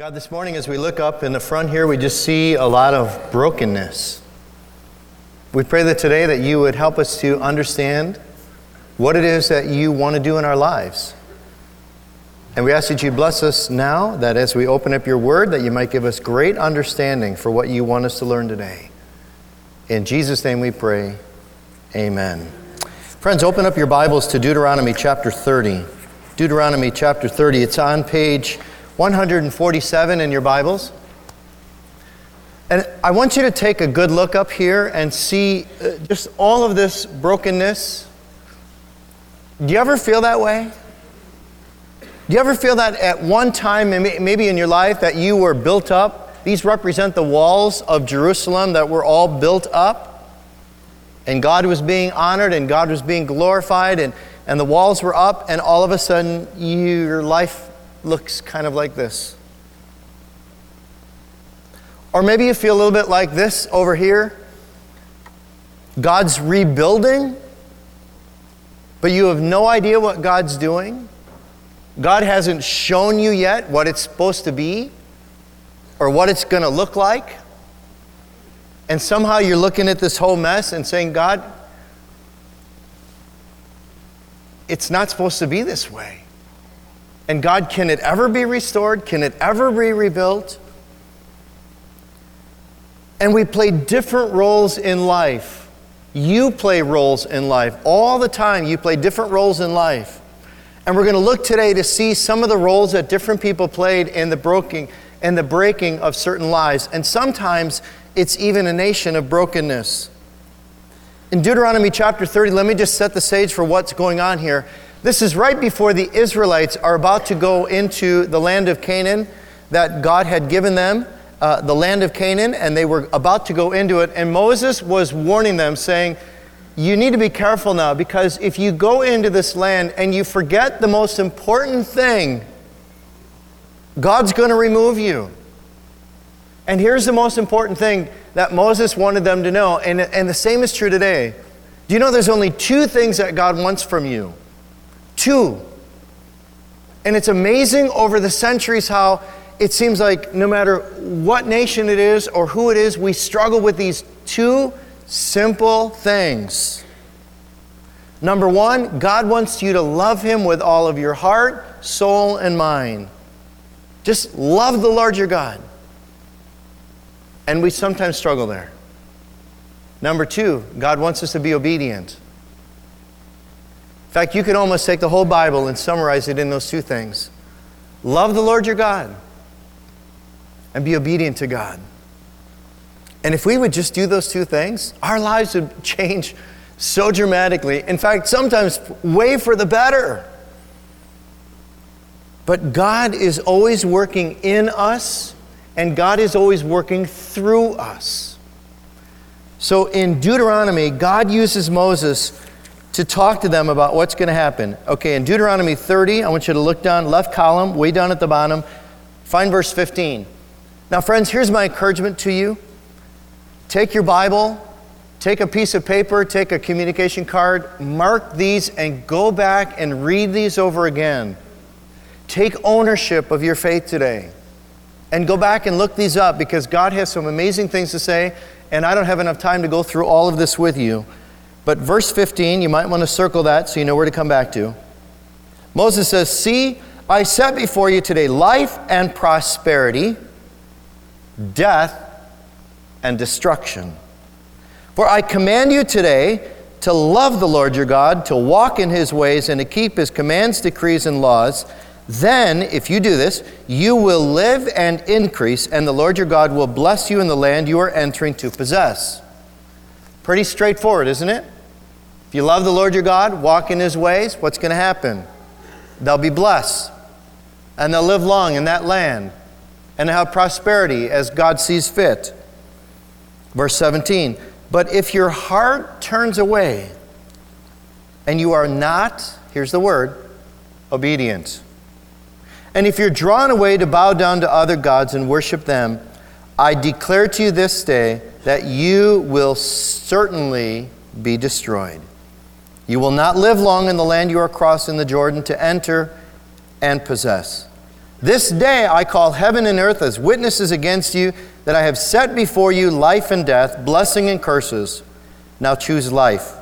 God, this morning as we look up in the front here, we just see a lot of brokenness. We pray that today that you would help us to understand what it is that you want to do in our lives. And we ask that you bless us now, that as we open up your word, that you might give us great understanding for what you want us to learn today. In Jesus' name we pray. Amen. Friends, open up your Bibles to Deuteronomy chapter 30. Deuteronomy chapter 30. It's on page 147 in your Bibles. And I want you to take a good look up here and see uh, just all of this brokenness. Do you ever feel that way? Do you ever feel that at one time, maybe in your life, that you were built up? These represent the walls of Jerusalem that were all built up. And God was being honored and God was being glorified, and, and the walls were up, and all of a sudden, your life looks kind of like this. Or maybe you feel a little bit like this over here. God's rebuilding, but you have no idea what God's doing. God hasn't shown you yet what it's supposed to be or what it's going to look like. And somehow you're looking at this whole mess and saying, God, it's not supposed to be this way. And God, can it ever be restored? Can it ever be rebuilt? And we play different roles in life. You play roles in life. All the time, you play different roles in life. And we're going to look today to see some of the roles that different people played in the breaking and the breaking of certain lives. And sometimes it's even a nation of brokenness. In Deuteronomy chapter 30, let me just set the stage for what's going on here. This is right before the Israelites are about to go into the land of Canaan that God had given them, uh, the land of Canaan, and they were about to go into it. And Moses was warning them, saying, You need to be careful now because if you go into this land and you forget the most important thing, God's going to remove you. And here's the most important thing that Moses wanted them to know, and, and the same is true today. Do you know there's only two things that God wants from you? Two. And it's amazing over the centuries how it seems like no matter what nation it is or who it is, we struggle with these two simple things. Number one, God wants you to love Him with all of your heart, soul, and mind. Just love the Lord your God. And we sometimes struggle there. Number two, God wants us to be obedient. In fact, you could almost take the whole Bible and summarize it in those two things love the Lord your God and be obedient to God. And if we would just do those two things, our lives would change so dramatically. In fact, sometimes way for the better. But God is always working in us, and God is always working through us. So in Deuteronomy, God uses Moses to talk to them about what's going to happen. Okay, in Deuteronomy 30, I want you to look down, left column, way down at the bottom, find verse 15. Now, friends, here's my encouragement to you take your Bible, take a piece of paper, take a communication card, mark these, and go back and read these over again. Take ownership of your faith today. And go back and look these up because God has some amazing things to say, and I don't have enough time to go through all of this with you. But verse 15, you might want to circle that so you know where to come back to. Moses says, See, I set before you today life and prosperity, death and destruction. For I command you today to love the Lord your God, to walk in his ways, and to keep his commands, decrees, and laws. Then, if you do this, you will live and increase, and the Lord your God will bless you in the land you are entering to possess. Pretty straightforward, isn't it? If you love the Lord your God, walk in his ways, what's going to happen? They'll be blessed. And they'll live long in that land and have prosperity as God sees fit. Verse 17 But if your heart turns away and you are not, here's the word, obedient, and if you're drawn away to bow down to other gods and worship them, I declare to you this day that you will certainly be destroyed. You will not live long in the land you are crossing the Jordan to enter and possess. This day I call heaven and earth as witnesses against you that I have set before you life and death, blessing and curses. Now choose life,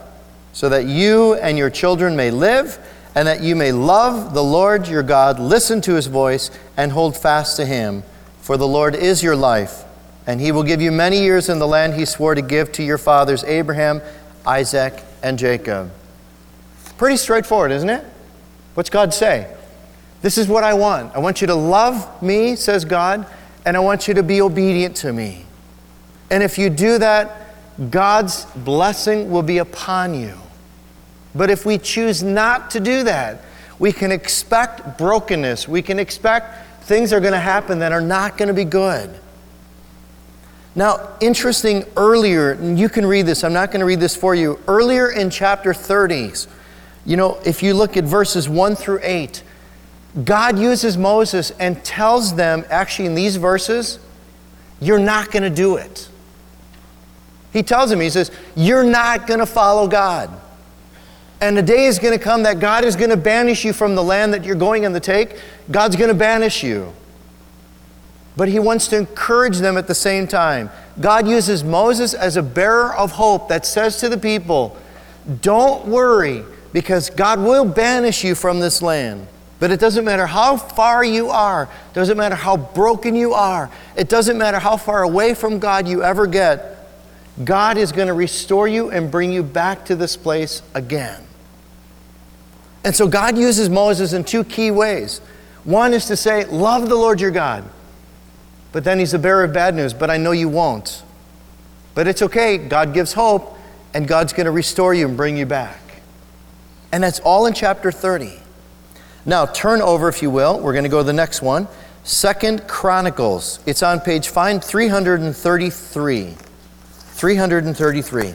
so that you and your children may live, and that you may love the Lord your God, listen to his voice, and hold fast to him. For the Lord is your life, and he will give you many years in the land he swore to give to your fathers, Abraham, Isaac, and Jacob. Pretty straightforward, isn't it? What's God say? This is what I want. I want you to love me, says God, and I want you to be obedient to me. And if you do that, God's blessing will be upon you. But if we choose not to do that, we can expect brokenness. We can expect things are going to happen that are not going to be good. Now, interesting, earlier, you can read this, I'm not going to read this for you. Earlier in chapter 30, you know, if you look at verses 1 through 8, God uses Moses and tells them, actually, in these verses, you're not going to do it. He tells him, He says, You're not going to follow God. And the day is going to come that God is going to banish you from the land that you're going in to take. God's going to banish you. But He wants to encourage them at the same time. God uses Moses as a bearer of hope that says to the people, Don't worry, because God will banish you from this land. But it doesn't matter how far you are, doesn't matter how broken you are, it doesn't matter how far away from God you ever get. God is going to restore you and bring you back to this place again. And so God uses Moses in two key ways. One is to say, Love the Lord your God. But then he's a bearer of bad news, but I know you won't. But it's okay. God gives hope, and God's going to restore you and bring you back. And that's all in chapter 30. Now, turn over, if you will. We're going to go to the next one. Second Chronicles. It's on page find 333. 333.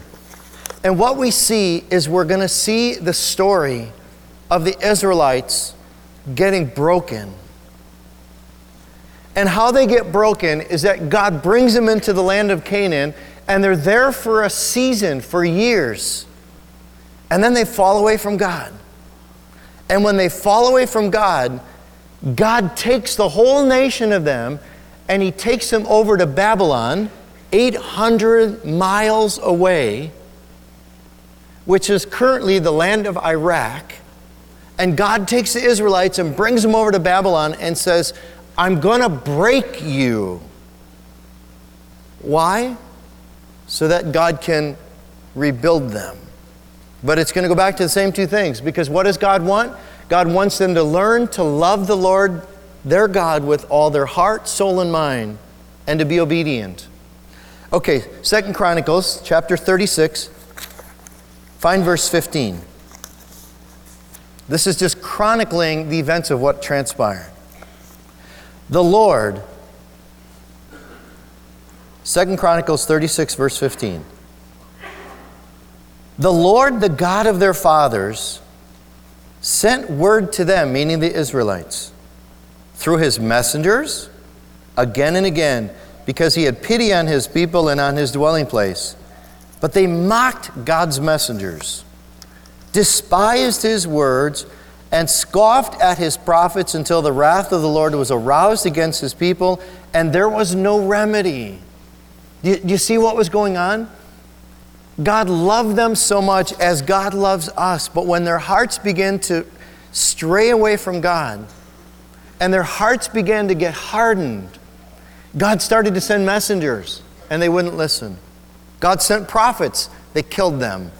And what we see is we're going to see the story of the Israelites getting broken. And how they get broken is that God brings them into the land of Canaan, and they're there for a season, for years. And then they fall away from God. And when they fall away from God, God takes the whole nation of them and he takes them over to Babylon, 800 miles away, which is currently the land of Iraq. And God takes the Israelites and brings them over to Babylon and says, I'm going to break you. Why? So that God can rebuild them. But it's going to go back to the same two things because what does God want? God wants them to learn to love the Lord, their God, with all their heart, soul, and mind, and to be obedient. Okay, Second Chronicles chapter 36. Find verse 15. This is just chronicling the events of what transpired. The Lord, Second Chronicles 36, verse 15. The Lord, the God of their fathers, sent word to them, meaning the Israelites, through his messengers again and again, because he had pity on his people and on his dwelling place. But they mocked God's messengers, despised his words, and scoffed at his prophets until the wrath of the Lord was aroused against his people, and there was no remedy. Do you, you see what was going on? God loved them so much as God loves us, but when their hearts began to stray away from God and their hearts began to get hardened, God started to send messengers and they wouldn't listen. God sent prophets, they killed them.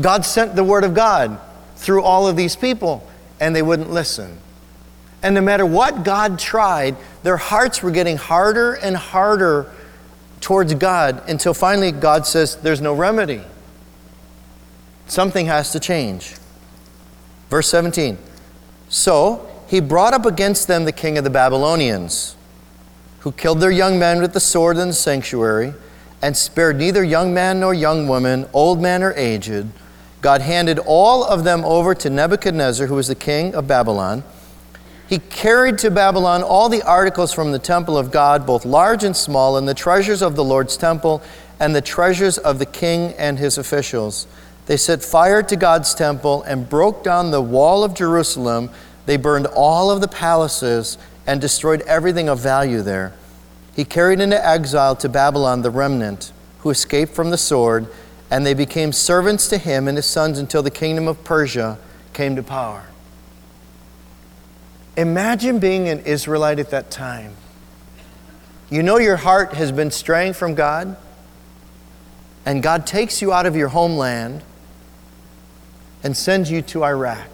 God sent the Word of God through all of these people and they wouldn't listen. And no matter what God tried, their hearts were getting harder and harder towards God until finally God says there's no remedy. Something has to change. Verse 17 So he brought up against them the king of the Babylonians, who killed their young men with the sword in the sanctuary, and spared neither young man nor young woman, old man or aged. God handed all of them over to Nebuchadnezzar, who was the king of Babylon he carried to Babylon all the articles from the temple of God, both large and small, and the treasures of the Lord's temple, and the treasures of the king and his officials. They set fire to God's temple and broke down the wall of Jerusalem. They burned all of the palaces and destroyed everything of value there. He carried into exile to Babylon the remnant who escaped from the sword, and they became servants to him and his sons until the kingdom of Persia came to power. Imagine being an Israelite at that time. You know your heart has been straying from God, and God takes you out of your homeland and sends you to Iraq.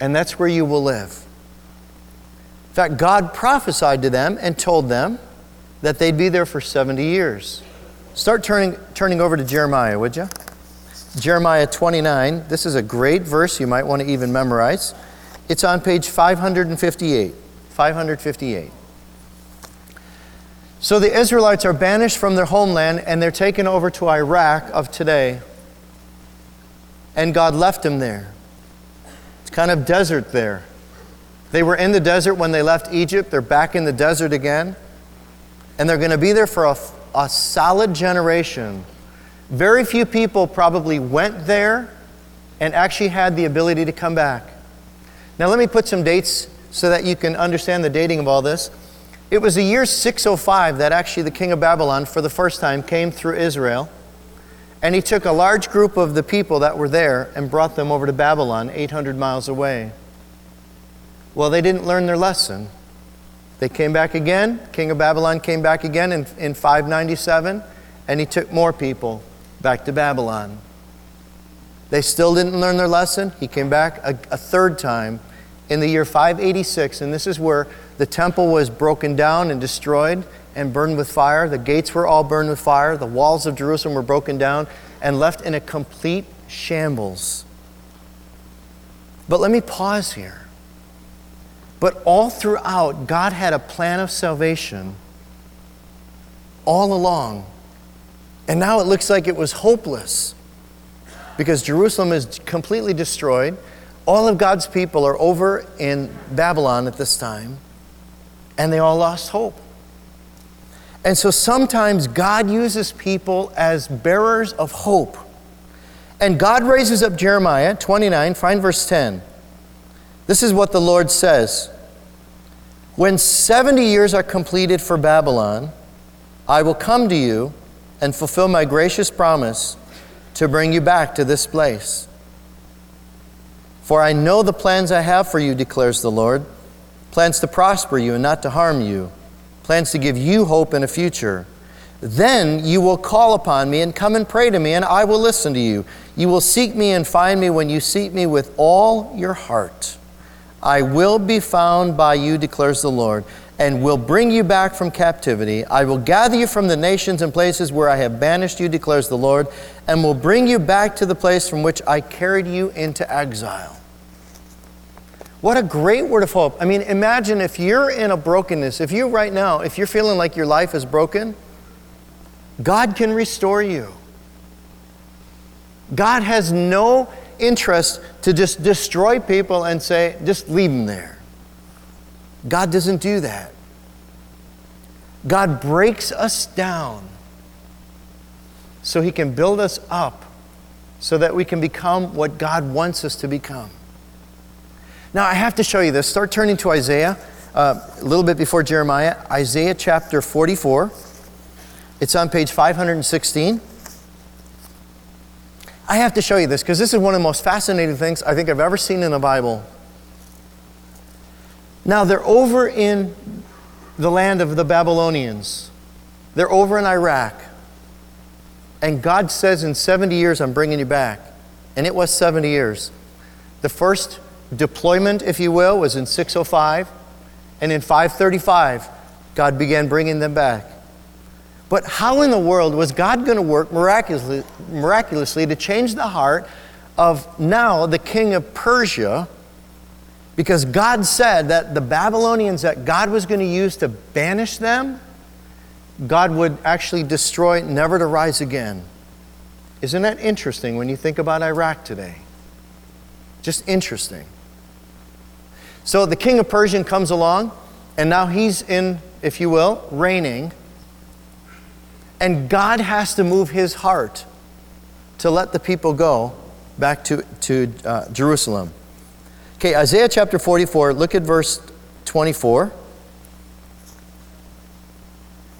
And that's where you will live. In fact, God prophesied to them and told them that they'd be there for 70 years. Start turning, turning over to Jeremiah, would you? Jeremiah 29. This is a great verse you might want to even memorize. It's on page 558. 558. So the Israelites are banished from their homeland and they're taken over to Iraq of today. And God left them there. It's kind of desert there. They were in the desert when they left Egypt. They're back in the desert again. And they're going to be there for a, a solid generation. Very few people probably went there and actually had the ability to come back. Now, let me put some dates so that you can understand the dating of all this. It was the year 605 that actually the king of Babylon, for the first time, came through Israel. And he took a large group of the people that were there and brought them over to Babylon, 800 miles away. Well, they didn't learn their lesson. They came back again. King of Babylon came back again in, in 597, and he took more people back to Babylon. They still didn't learn their lesson. He came back a, a third time in the year 586, and this is where the temple was broken down and destroyed and burned with fire. The gates were all burned with fire. The walls of Jerusalem were broken down and left in a complete shambles. But let me pause here. But all throughout, God had a plan of salvation all along. And now it looks like it was hopeless because Jerusalem is completely destroyed. All of God's people are over in Babylon at this time, and they all lost hope. And so sometimes God uses people as bearers of hope. And God raises up Jeremiah 29, find verse 10. This is what the Lord says When 70 years are completed for Babylon, I will come to you and fulfill my gracious promise to bring you back to this place. For I know the plans I have for you, declares the Lord plans to prosper you and not to harm you, plans to give you hope in a future. Then you will call upon me and come and pray to me, and I will listen to you. You will seek me and find me when you seek me with all your heart. I will be found by you, declares the Lord and will bring you back from captivity. I will gather you from the nations and places where I have banished you, declares the Lord, and will bring you back to the place from which I carried you into exile. What a great word of hope. I mean, imagine if you're in a brokenness, if you right now, if you're feeling like your life is broken, God can restore you. God has no interest to just destroy people and say, just leave them there. God doesn't do that. God breaks us down so He can build us up so that we can become what God wants us to become. Now, I have to show you this. Start turning to Isaiah uh, a little bit before Jeremiah. Isaiah chapter 44. It's on page 516. I have to show you this because this is one of the most fascinating things I think I've ever seen in the Bible. Now they're over in the land of the Babylonians, they're over in Iraq. And God says, In 70 years, I'm bringing you back. And it was 70 years. The first deployment, if you will, was in 605. And in 535, God began bringing them back. But how in the world was God going to work miraculously, miraculously to change the heart of now the king of Persia? Because God said that the Babylonians that God was going to use to banish them, God would actually destroy, never to rise again. Isn't that interesting when you think about Iraq today? Just interesting. So the king of Persia comes along, and now he's in, if you will, reigning. And God has to move his heart to let the people go back to, to uh, Jerusalem. Okay, Isaiah chapter 44, look at verse 24.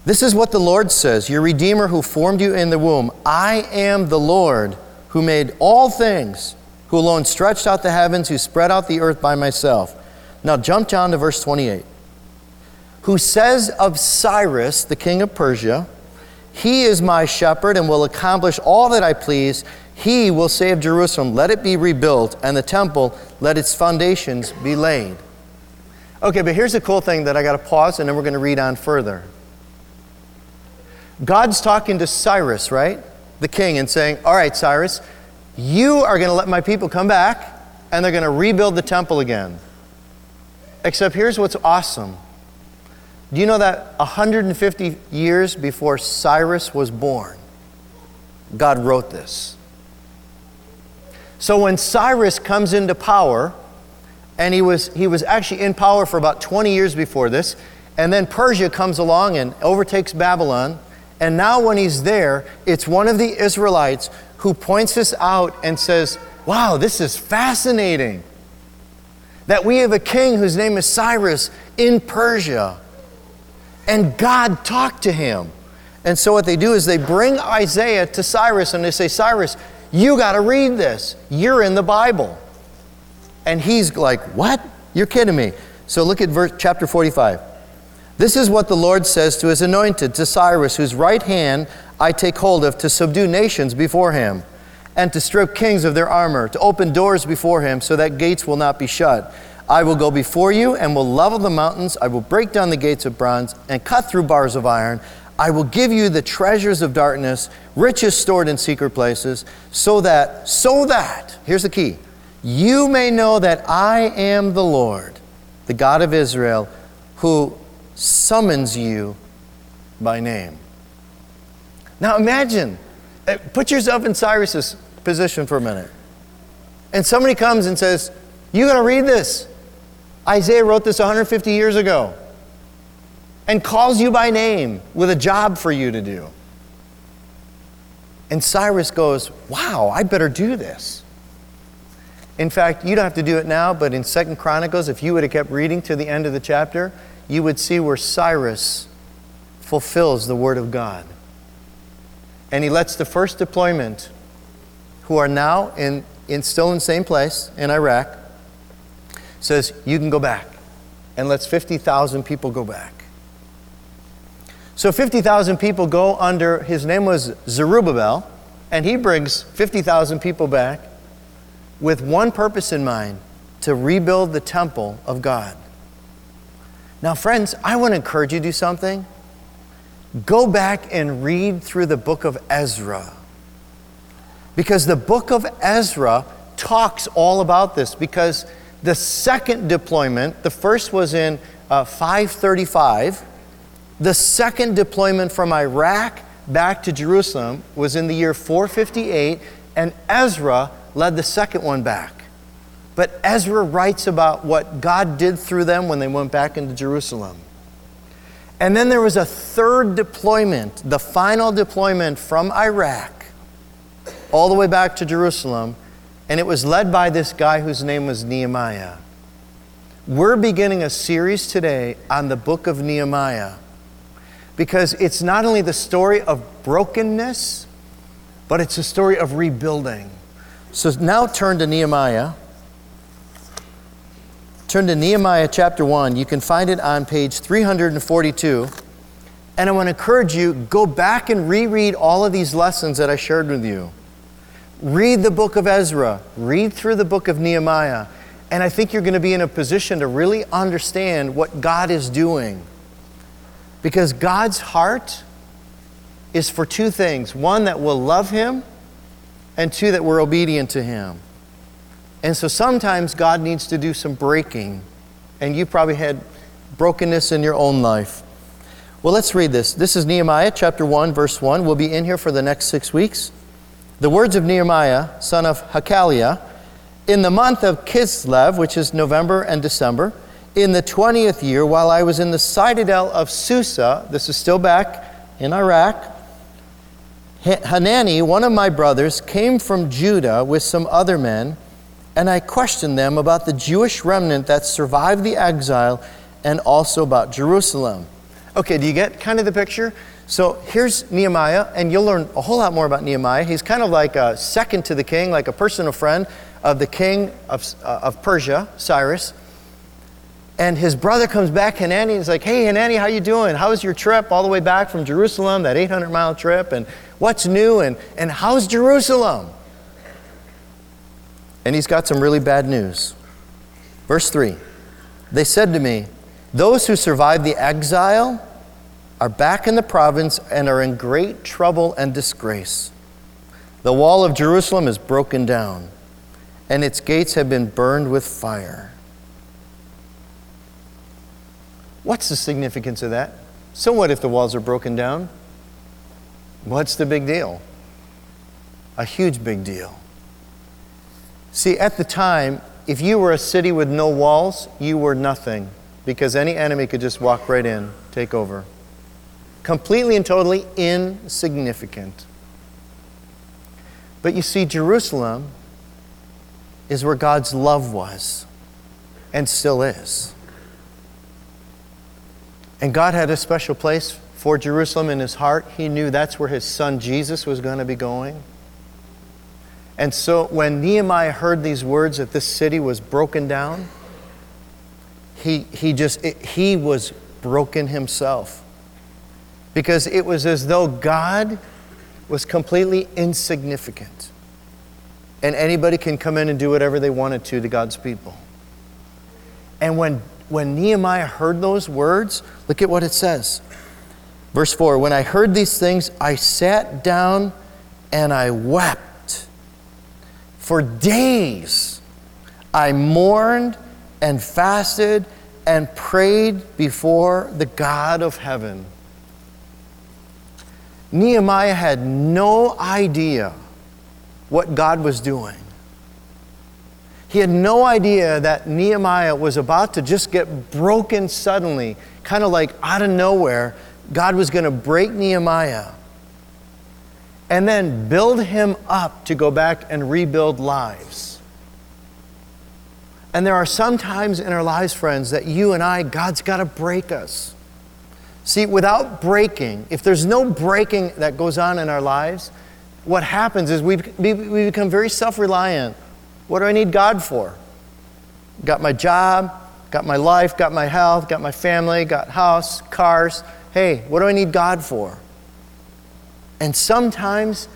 This is what the Lord says Your Redeemer who formed you in the womb. I am the Lord who made all things, who alone stretched out the heavens, who spread out the earth by myself. Now jump down to verse 28. Who says of Cyrus, the king of Persia, He is my shepherd and will accomplish all that I please. He will save Jerusalem. Let it be rebuilt, and the temple, let its foundations be laid. Okay, but here's the cool thing that I got to pause and then we're going to read on further. God's talking to Cyrus, right? The king, and saying, All right, Cyrus, you are going to let my people come back and they're going to rebuild the temple again. Except here's what's awesome. Do you know that 150 years before Cyrus was born, God wrote this? So when Cyrus comes into power, and he was, he was actually in power for about 20 years before this, and then Persia comes along and overtakes Babylon, and now, when he's there, it's one of the Israelites who points this out and says, Wow, this is fascinating. That we have a king whose name is Cyrus in Persia. And God talked to him. And so, what they do is they bring Isaiah to Cyrus and they say, Cyrus, you got to read this. You're in the Bible. And he's like, What? You're kidding me. So, look at verse, chapter 45. This is what the Lord says to his anointed, to Cyrus, whose right hand I take hold of to subdue nations before him, and to strip kings of their armor, to open doors before him so that gates will not be shut. I will go before you and will level the mountains. I will break down the gates of bronze and cut through bars of iron. I will give you the treasures of darkness, riches stored in secret places, so that, so that, here's the key, you may know that I am the Lord, the God of Israel, who summons you by name. Now imagine, uh, put yourself in Cyrus's position for a minute. And somebody comes and says, You got to read this. Isaiah wrote this 150 years ago and calls you by name with a job for you to do. And Cyrus goes, Wow, I better do this. In fact, you don't have to do it now, but in Second Chronicles, if you would have kept reading to the end of the chapter, you would see where Cyrus fulfills the word of God. And he lets the first deployment, who are now in, in still in the same place in Iraq, says, You can go back. And lets 50,000 people go back. So 50,000 people go under, his name was Zerubbabel, and he brings 50,000 people back with one purpose in mind to rebuild the temple of God. Now, friends, I want to encourage you to do something. Go back and read through the book of Ezra. Because the book of Ezra talks all about this. Because the second deployment, the first was in uh, 535, the second deployment from Iraq back to Jerusalem was in the year 458, and Ezra led the second one back. But Ezra writes about what God did through them when they went back into Jerusalem. And then there was a third deployment, the final deployment from Iraq all the way back to Jerusalem, and it was led by this guy whose name was Nehemiah. We're beginning a series today on the book of Nehemiah because it's not only the story of brokenness, but it's a story of rebuilding. So now turn to Nehemiah. Turn to Nehemiah chapter 1. You can find it on page 342. And I want to encourage you go back and reread all of these lessons that I shared with you. Read the book of Ezra, read through the book of Nehemiah, and I think you're going to be in a position to really understand what God is doing. Because God's heart is for two things one, that we'll love Him, and two, that we're obedient to Him. And so sometimes God needs to do some breaking. And you probably had brokenness in your own life. Well, let's read this. This is Nehemiah chapter 1, verse 1. We'll be in here for the next six weeks. The words of Nehemiah, son of Hachaliah, in the month of Kislev, which is November and December, in the 20th year, while I was in the citadel of Susa, this is still back in Iraq, Hanani, one of my brothers, came from Judah with some other men and I questioned them about the Jewish remnant that survived the exile and also about Jerusalem. Okay, do you get kind of the picture? So here's Nehemiah, and you'll learn a whole lot more about Nehemiah. He's kind of like a second to the king, like a personal friend of the king of, uh, of Persia, Cyrus. And his brother comes back, Hanani, and he's like, hey, Hanani, how you doing? How was your trip all the way back from Jerusalem, that 800-mile trip? And what's new? And, and how's Jerusalem? And he's got some really bad news. Verse 3 They said to me, Those who survived the exile are back in the province and are in great trouble and disgrace. The wall of Jerusalem is broken down, and its gates have been burned with fire. What's the significance of that? So, what if the walls are broken down? What's the big deal? A huge big deal. See, at the time, if you were a city with no walls, you were nothing because any enemy could just walk right in, take over. Completely and totally insignificant. But you see, Jerusalem is where God's love was and still is. And God had a special place for Jerusalem in his heart. He knew that's where his son Jesus was going to be going. And so when Nehemiah heard these words that this city was broken down, he, he just, it, he was broken himself. Because it was as though God was completely insignificant. And anybody can come in and do whatever they wanted to to God's people. And when when Nehemiah heard those words, look at what it says. Verse 4 When I heard these things, I sat down and I wept. For days I mourned and fasted and prayed before the God of heaven. Nehemiah had no idea what God was doing. He had no idea that Nehemiah was about to just get broken suddenly, kind of like out of nowhere. God was going to break Nehemiah and then build him up to go back and rebuild lives. And there are some times in our lives, friends, that you and I, God's got to break us. See, without breaking, if there's no breaking that goes on in our lives, what happens is we, we become very self reliant. What do I need God for? Got my job, got my life, got my health, got my family, got house, cars. Hey, what do I need God for? And sometimes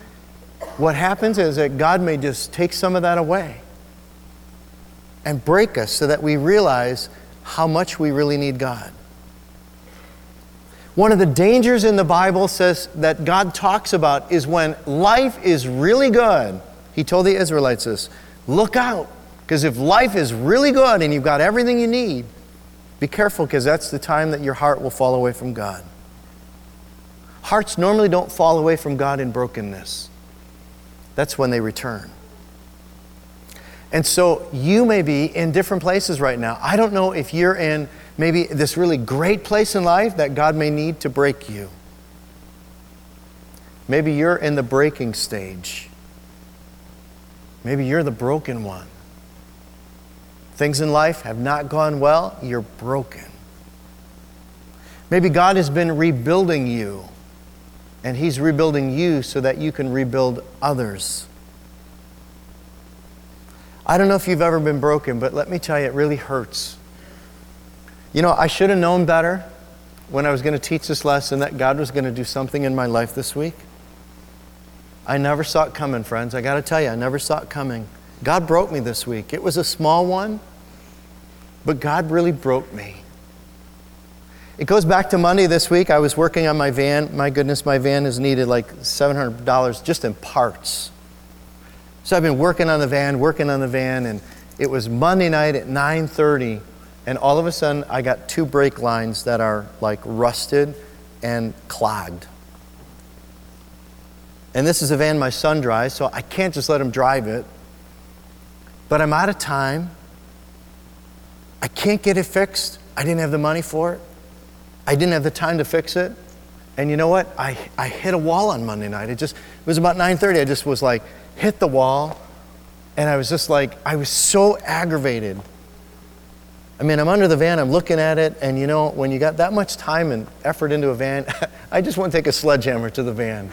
what happens is that God may just take some of that away and break us so that we realize how much we really need God. One of the dangers in the Bible says that God talks about is when life is really good. He told the Israelites this Look out. Because if life is really good and you've got everything you need, be careful because that's the time that your heart will fall away from God. Hearts normally don't fall away from God in brokenness, that's when they return. And so you may be in different places right now. I don't know if you're in maybe this really great place in life that God may need to break you. Maybe you're in the breaking stage. Maybe you're the broken one. Things in life have not gone well, you're broken. Maybe God has been rebuilding you, and He's rebuilding you so that you can rebuild others. I don't know if you've ever been broken, but let me tell you, it really hurts. You know, I should have known better when I was going to teach this lesson that God was going to do something in my life this week. I never saw it coming, friends. I got to tell you, I never saw it coming. God broke me this week. It was a small one, but God really broke me. It goes back to Monday this week. I was working on my van. My goodness, my van has needed like $700 just in parts. So I've been working on the van, working on the van, and it was Monday night at 9:30, and all of a sudden I got two brake lines that are like rusted and clogged. And this is a van my son drives, so I can't just let him drive it. But I'm out of time. I can't get it fixed. I didn't have the money for it. I didn't have the time to fix it. And you know what? I, I hit a wall on Monday night. It just it was about 9:30. I just was like hit the wall and I was just like I was so aggravated. I mean, I'm under the van, I'm looking at it, and you know, when you got that much time and effort into a van, I just want to take a sledgehammer to the van.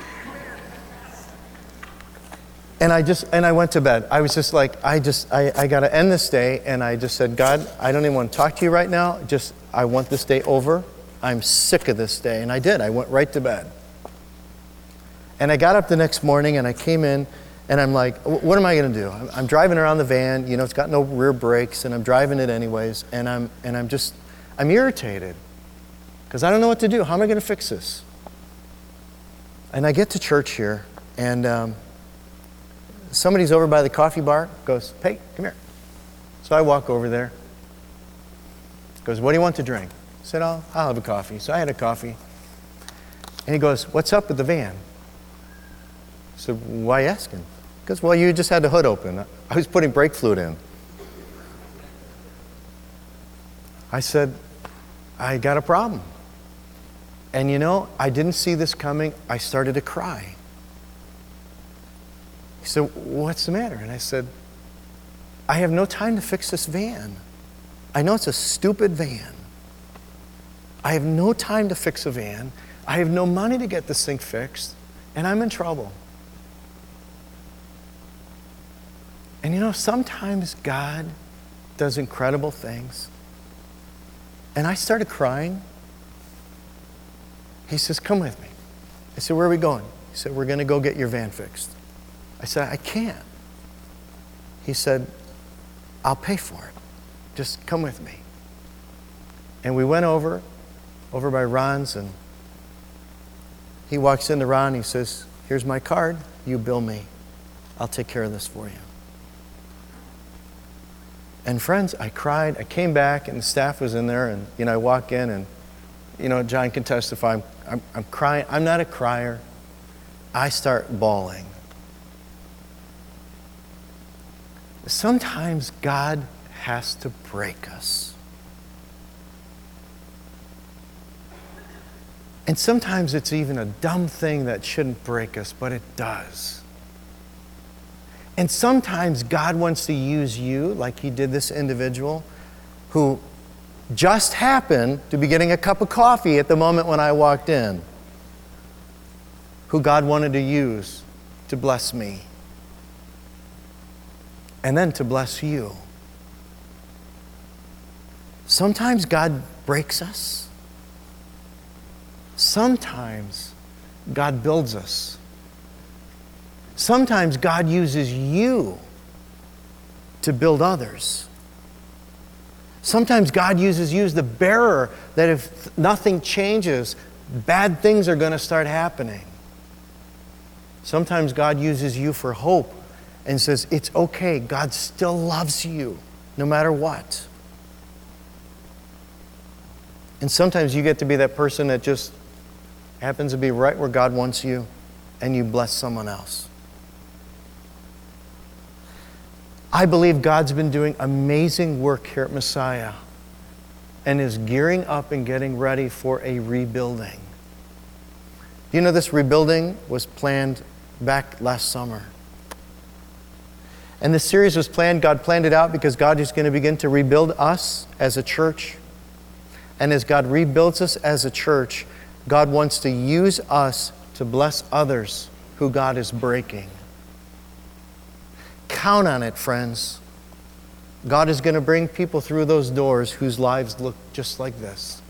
And I just, and I went to bed. I was just like, I just, I, I got to end this day. And I just said, God, I don't even want to talk to you right now. Just, I want this day over. I'm sick of this day. And I did. I went right to bed. And I got up the next morning and I came in and I'm like, what am I to do? I'm driving around the van, you know, it's got no rear brakes, and I'm driving it anyways, and I'm, and I'm just, I'm irritated because I don't know what to do. How am I to fix this? And I get to church here, and um, somebody's over by the coffee bar, goes, hey, come here. So I walk over there. Goes, what do you want to drink? I said, I'll, I'll have a coffee. So I had a coffee. And he goes, what's up with the van? I said, why asking? Because, well, you just had the hood open. I was putting brake fluid in. I said, I got a problem. And you know, I didn't see this coming. I started to cry. He said, What's the matter? And I said, I have no time to fix this van. I know it's a stupid van. I have no time to fix a van. I have no money to get this thing fixed, and I'm in trouble. And you know, sometimes God does incredible things. And I started crying. He says, Come with me. I said, Where are we going? He said, We're going to go get your van fixed. I said, I can't. He said, I'll pay for it. Just come with me. And we went over, over by Ron's, and he walks into Ron. He says, Here's my card. You bill me. I'll take care of this for you. And friends, I cried. I came back, and the staff was in there, and you know, I walk in, and you know, John can testify. I'm, I'm, I'm crying. I'm not a crier. I start bawling. Sometimes God has to break us. And sometimes it's even a dumb thing that shouldn't break us, but it does. And sometimes God wants to use you, like He did this individual who just happened to be getting a cup of coffee at the moment when I walked in, who God wanted to use to bless me and then to bless you. Sometimes God breaks us. Sometimes God builds us. Sometimes God uses you to build others. Sometimes God uses you as the bearer that if nothing changes, bad things are going to start happening. Sometimes God uses you for hope and says, It's okay, God still loves you no matter what. And sometimes you get to be that person that just happens to be right where God wants you and you bless someone else. I believe God's been doing amazing work here at Messiah and is gearing up and getting ready for a rebuilding. You know, this rebuilding was planned back last summer. And this series was planned, God planned it out because God is going to begin to rebuild us as a church. And as God rebuilds us as a church, God wants to use us to bless others who God is breaking. Count on it, friends. God is going to bring people through those doors whose lives look just like this.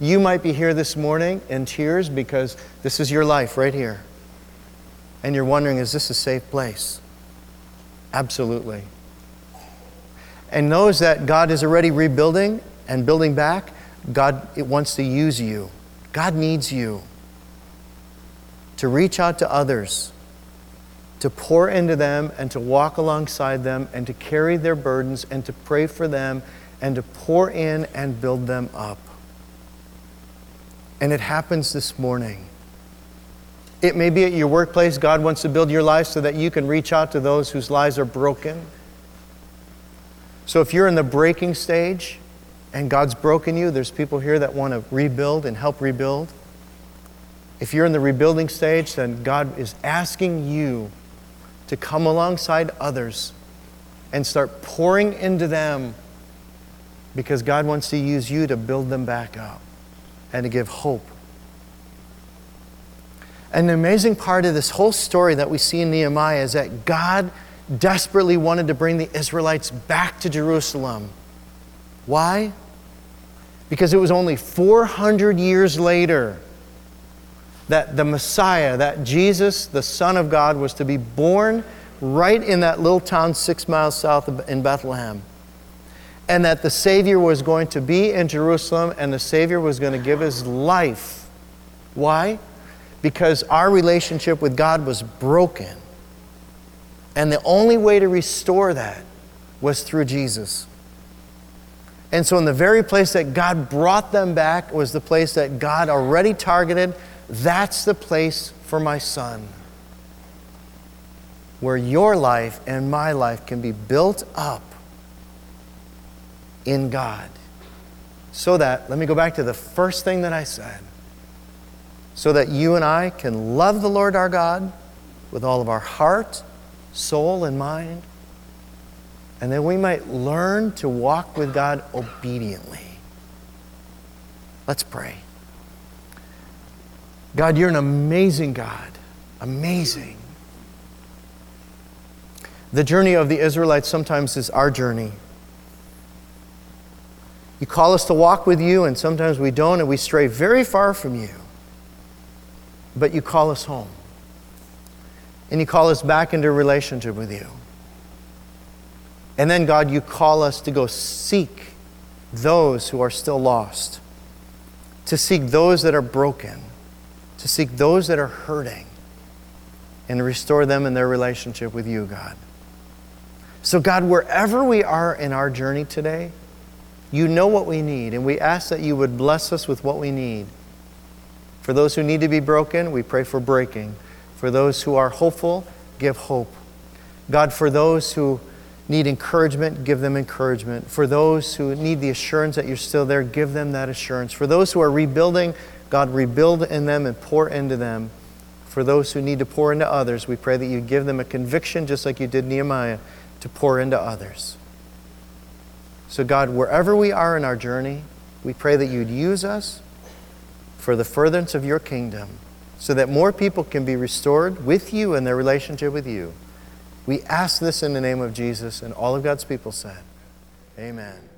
You might be here this morning in tears because this is your life right here. And you're wondering, is this a safe place? Absolutely. And knows that God is already rebuilding and building back. God it wants to use you. God needs you to reach out to others to pour into them and to walk alongside them and to carry their burdens and to pray for them and to pour in and build them up. And it happens this morning. It may be at your workplace, God wants to build your life so that you can reach out to those whose lives are broken. So if you're in the breaking stage and God's broken you, there's people here that want to rebuild and help rebuild. If you're in the rebuilding stage, then God is asking you to come alongside others and start pouring into them Because God wants to use you to build them back up and to give hope. And the amazing part of this whole story that we see in Nehemiah is that God desperately wanted to bring the Israelites back to Jerusalem. Why? Because it was only 400 years later that the Messiah, that Jesus, the Son of God, was to be born right in that little town six miles south of in Bethlehem. And that the Savior was going to be in Jerusalem and the Savior was going to give his life. Why? Because our relationship with God was broken. And the only way to restore that was through Jesus. And so, in the very place that God brought them back was the place that God already targeted. That's the place for my son. Where your life and my life can be built up in God. So that, let me go back to the first thing that I said. So that you and I can love the Lord our God with all of our heart, soul, and mind and that we might learn to walk with God obediently. Let's pray. God, you're an amazing God. Amazing. The journey of the Israelites sometimes is our journey. You call us to walk with you, and sometimes we don't, and we stray very far from you. But you call us home. And you call us back into relationship with you. And then, God, you call us to go seek those who are still lost, to seek those that are broken, to seek those that are hurting, and restore them in their relationship with you, God. So, God, wherever we are in our journey today, you know what we need, and we ask that you would bless us with what we need. For those who need to be broken, we pray for breaking. For those who are hopeful, give hope. God, for those who need encouragement, give them encouragement. For those who need the assurance that you're still there, give them that assurance. For those who are rebuilding, God, rebuild in them and pour into them. For those who need to pour into others, we pray that you give them a conviction, just like you did Nehemiah, to pour into others. So, God, wherever we are in our journey, we pray that you'd use us for the furtherance of your kingdom so that more people can be restored with you and their relationship with you. We ask this in the name of Jesus, and all of God's people said, Amen.